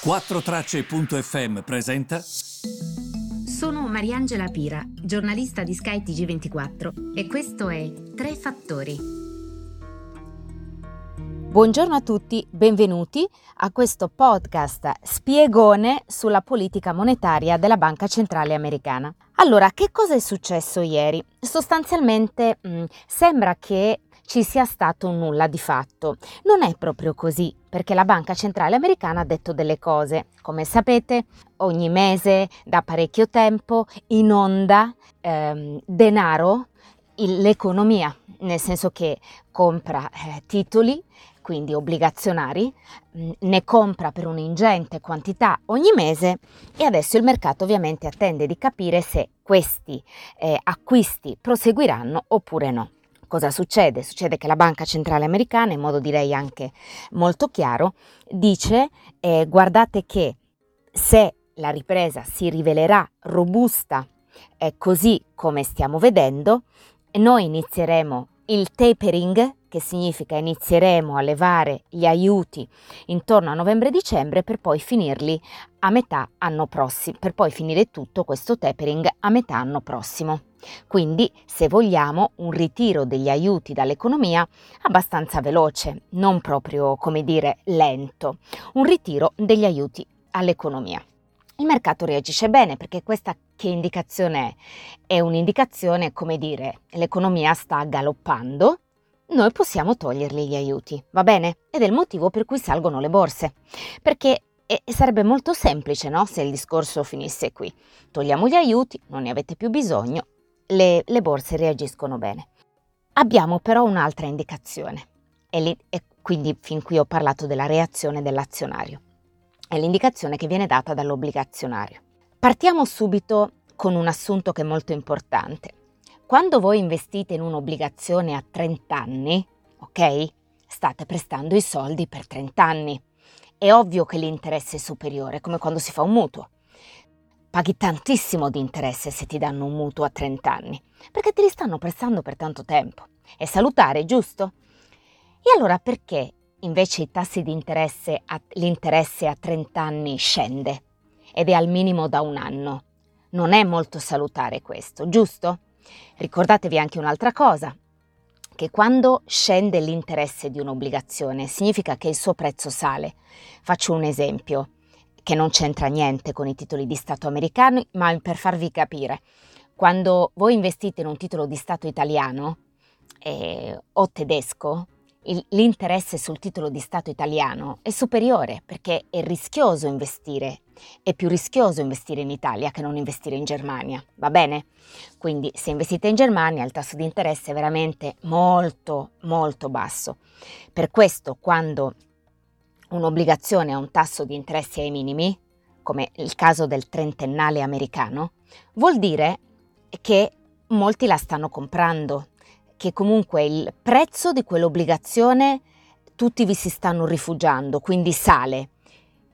4Tracce.fm presenta. Sono Mariangela Pira, giornalista di Sky TG24 e questo è Tre Fattori. Buongiorno a tutti, benvenuti a questo podcast spiegone sulla politica monetaria della Banca Centrale Americana. Allora, che cosa è successo ieri? Sostanzialmente mh, sembra che ci sia stato nulla di fatto. Non è proprio così, perché la Banca Centrale Americana ha detto delle cose. Come sapete, ogni mese, da parecchio tempo, inonda ehm, denaro l'economia, nel senso che compra eh, titoli, quindi obbligazionari, mh, ne compra per un'ingente quantità ogni mese e adesso il mercato ovviamente attende di capire se questi eh, acquisti proseguiranno oppure no. Cosa succede? Succede che la Banca Centrale Americana, in modo direi anche molto chiaro, dice eh, guardate che se la ripresa si rivelerà robusta eh, così come stiamo vedendo, noi inizieremo il tapering, che significa inizieremo a levare gli aiuti intorno a novembre-dicembre per poi finirli a metà anno prossimo, per poi finire tutto questo tapering a metà anno prossimo. Quindi, se vogliamo, un ritiro degli aiuti dall'economia abbastanza veloce, non proprio, come dire, lento, un ritiro degli aiuti all'economia. Il mercato reagisce bene perché questa che indicazione è? È un'indicazione, come dire, l'economia sta galoppando, noi possiamo togliergli gli aiuti, va bene? Ed è il motivo per cui salgono le borse, perché e sarebbe molto semplice no? se il discorso finisse qui. Togliamo gli aiuti, non ne avete più bisogno, le, le borse reagiscono bene. Abbiamo però un'altra indicazione, e, lì, e quindi fin qui ho parlato della reazione dell'azionario. È l'indicazione che viene data dall'obbligazionario. Partiamo subito con un assunto che è molto importante. Quando voi investite in un'obbligazione a 30 anni, ok? State prestando i soldi per 30 anni. È ovvio che l'interesse è superiore, come quando si fa un mutuo paghi tantissimo di interesse se ti danno un mutuo a 30 anni, perché te li stanno prestando per tanto tempo. È salutare, giusto? E allora perché invece i tassi di interesse, a, l'interesse a 30 anni scende ed è al minimo da un anno? Non è molto salutare questo, giusto? Ricordatevi anche un'altra cosa, che quando scende l'interesse di un'obbligazione significa che il suo prezzo sale. Faccio un esempio che non c'entra niente con i titoli di Stato americani, ma per farvi capire, quando voi investite in un titolo di Stato italiano eh, o tedesco, il, l'interesse sul titolo di Stato italiano è superiore perché è rischioso investire, è più rischioso investire in Italia che non investire in Germania, va bene? Quindi se investite in Germania il tasso di interesse è veramente molto molto basso. Per questo quando un'obbligazione a un tasso di interessi ai minimi, come il caso del trentennale americano, vuol dire che molti la stanno comprando, che comunque il prezzo di quell'obbligazione tutti vi si stanno rifugiando, quindi sale.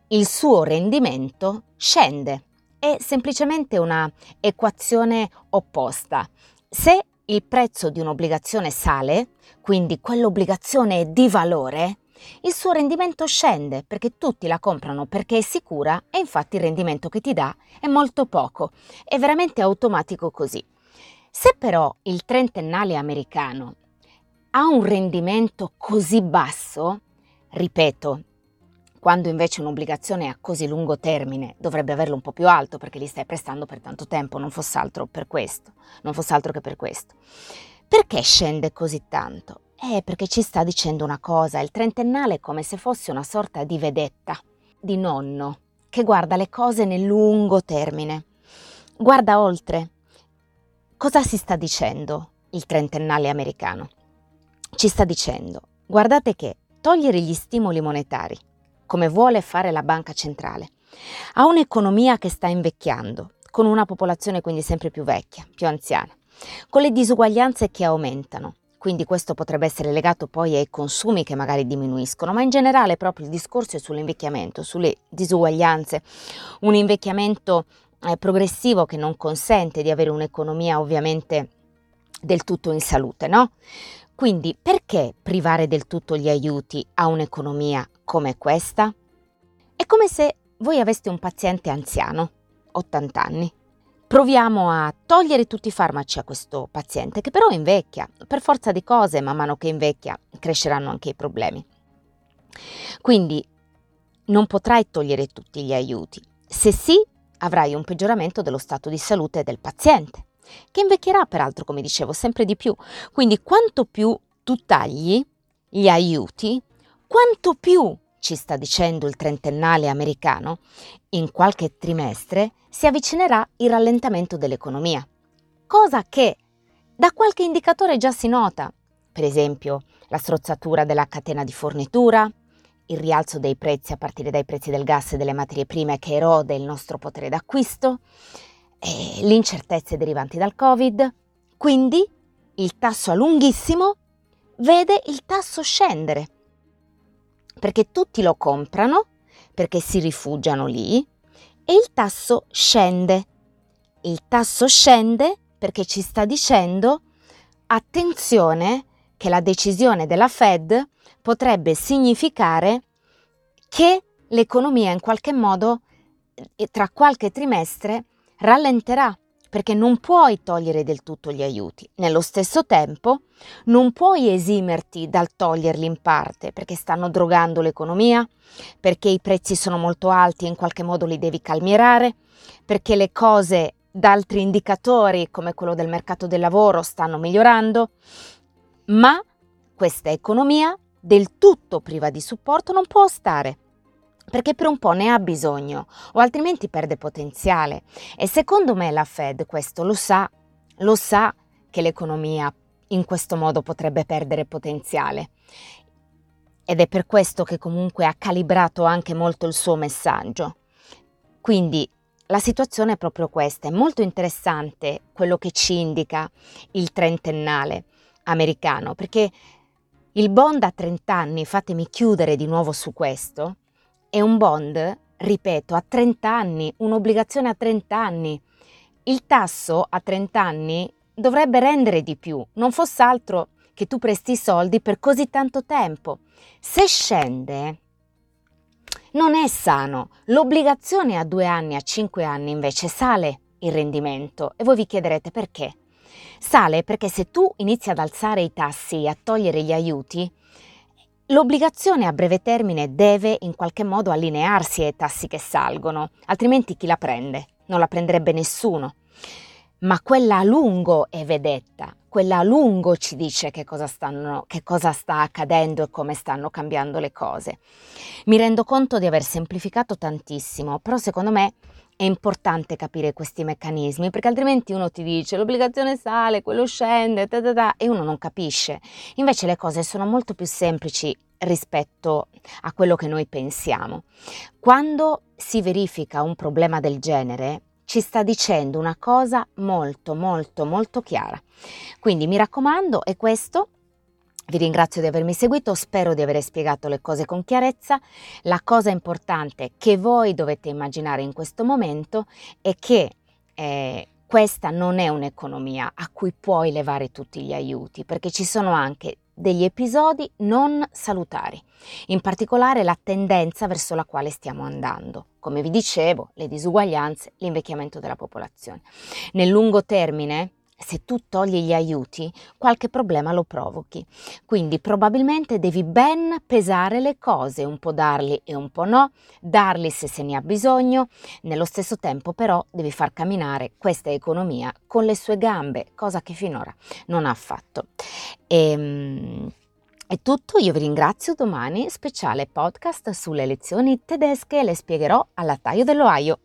Il suo rendimento scende. È semplicemente una equazione opposta. Se il prezzo di un'obbligazione sale, quindi quell'obbligazione è di valore, il suo rendimento scende perché tutti la comprano perché è sicura e infatti il rendimento che ti dà è molto poco, è veramente automatico così. Se però il trentennale americano ha un rendimento così basso, ripeto, quando invece un'obbligazione a così lungo termine dovrebbe averlo un po' più alto perché li stai prestando per tanto tempo, non fosse altro per questo, non fosse altro che per questo. Perché scende così tanto? Eh, perché ci sta dicendo una cosa, il trentennale è come se fosse una sorta di vedetta, di nonno, che guarda le cose nel lungo termine. Guarda oltre. Cosa si sta dicendo il trentennale americano? Ci sta dicendo, guardate che togliere gli stimoli monetari, come vuole fare la banca centrale, a un'economia che sta invecchiando, con una popolazione quindi sempre più vecchia, più anziana, con le disuguaglianze che aumentano, quindi questo potrebbe essere legato poi ai consumi che magari diminuiscono, ma in generale proprio il discorso è sull'invecchiamento, sulle disuguaglianze, un invecchiamento eh, progressivo che non consente di avere un'economia ovviamente del tutto in salute, no? Quindi perché privare del tutto gli aiuti a un'economia come questa? È come se voi aveste un paziente anziano, 80 anni. Proviamo a togliere tutti i farmaci a questo paziente che però invecchia. Per forza di cose, man mano che invecchia, cresceranno anche i problemi. Quindi non potrai togliere tutti gli aiuti. Se sì, avrai un peggioramento dello stato di salute del paziente, che invecchierà peraltro, come dicevo, sempre di più. Quindi quanto più tu tagli gli aiuti, quanto più ci sta dicendo il trentennale americano, in qualche trimestre si avvicinerà il rallentamento dell'economia, cosa che da qualche indicatore già si nota, per esempio la strozzatura della catena di fornitura, il rialzo dei prezzi a partire dai prezzi del gas e delle materie prime che erode il nostro potere d'acquisto, le incertezze derivanti dal Covid, quindi il tasso a lunghissimo vede il tasso scendere perché tutti lo comprano, perché si rifugiano lì e il tasso scende. Il tasso scende perché ci sta dicendo attenzione che la decisione della Fed potrebbe significare che l'economia in qualche modo eh, tra qualche trimestre rallenterà perché non puoi togliere del tutto gli aiuti. Nello stesso tempo non puoi esimerti dal toglierli in parte perché stanno drogando l'economia, perché i prezzi sono molto alti e in qualche modo li devi calmierare, perché le cose da altri indicatori come quello del mercato del lavoro stanno migliorando, ma questa economia del tutto priva di supporto non può stare perché per un po' ne ha bisogno o altrimenti perde potenziale. E secondo me la Fed questo lo sa, lo sa che l'economia in questo modo potrebbe perdere potenziale. Ed è per questo che comunque ha calibrato anche molto il suo messaggio. Quindi la situazione è proprio questa, è molto interessante quello che ci indica il trentennale americano, perché il bond a 30 anni, fatemi chiudere di nuovo su questo, è un bond, ripeto, a 30 anni, un'obbligazione a 30 anni. Il tasso a 30 anni dovrebbe rendere di più, non fosse altro che tu presti soldi per così tanto tempo. Se scende, non è sano. L'obbligazione a due anni, a cinque anni invece sale il rendimento e voi vi chiederete perché. Sale perché se tu inizi ad alzare i tassi e a togliere gli aiuti, L'obbligazione a breve termine deve in qualche modo allinearsi ai tassi che salgono, altrimenti chi la prende? Non la prenderebbe nessuno. Ma quella a lungo è vedetta, quella a lungo ci dice che cosa, stanno, che cosa sta accadendo e come stanno cambiando le cose. Mi rendo conto di aver semplificato tantissimo, però secondo me è importante capire questi meccanismi perché altrimenti uno ti dice l'obbligazione sale, quello scende, ta ta ta, e uno non capisce. Invece le cose sono molto più semplici rispetto a quello che noi pensiamo. Quando si verifica un problema del genere, ci sta dicendo una cosa molto molto molto chiara. Quindi mi raccomando, è questo vi ringrazio di avermi seguito, spero di aver spiegato le cose con chiarezza. La cosa importante che voi dovete immaginare in questo momento è che eh, questa non è un'economia a cui puoi levare tutti gli aiuti, perché ci sono anche degli episodi non salutari, in particolare la tendenza verso la quale stiamo andando. Come vi dicevo, le disuguaglianze, l'invecchiamento della popolazione. Nel lungo termine, se tu togli gli aiuti, qualche problema lo provochi. Quindi probabilmente devi ben pesare le cose, un po' darli e un po' no, darli se se ne ha bisogno, nello stesso tempo però devi far camminare questa economia con le sue gambe, cosa che finora non ha fatto. E, ehm, è tutto, io vi ringrazio domani, speciale podcast sulle lezioni tedesche, le spiegherò alla taglio dell'Ohio.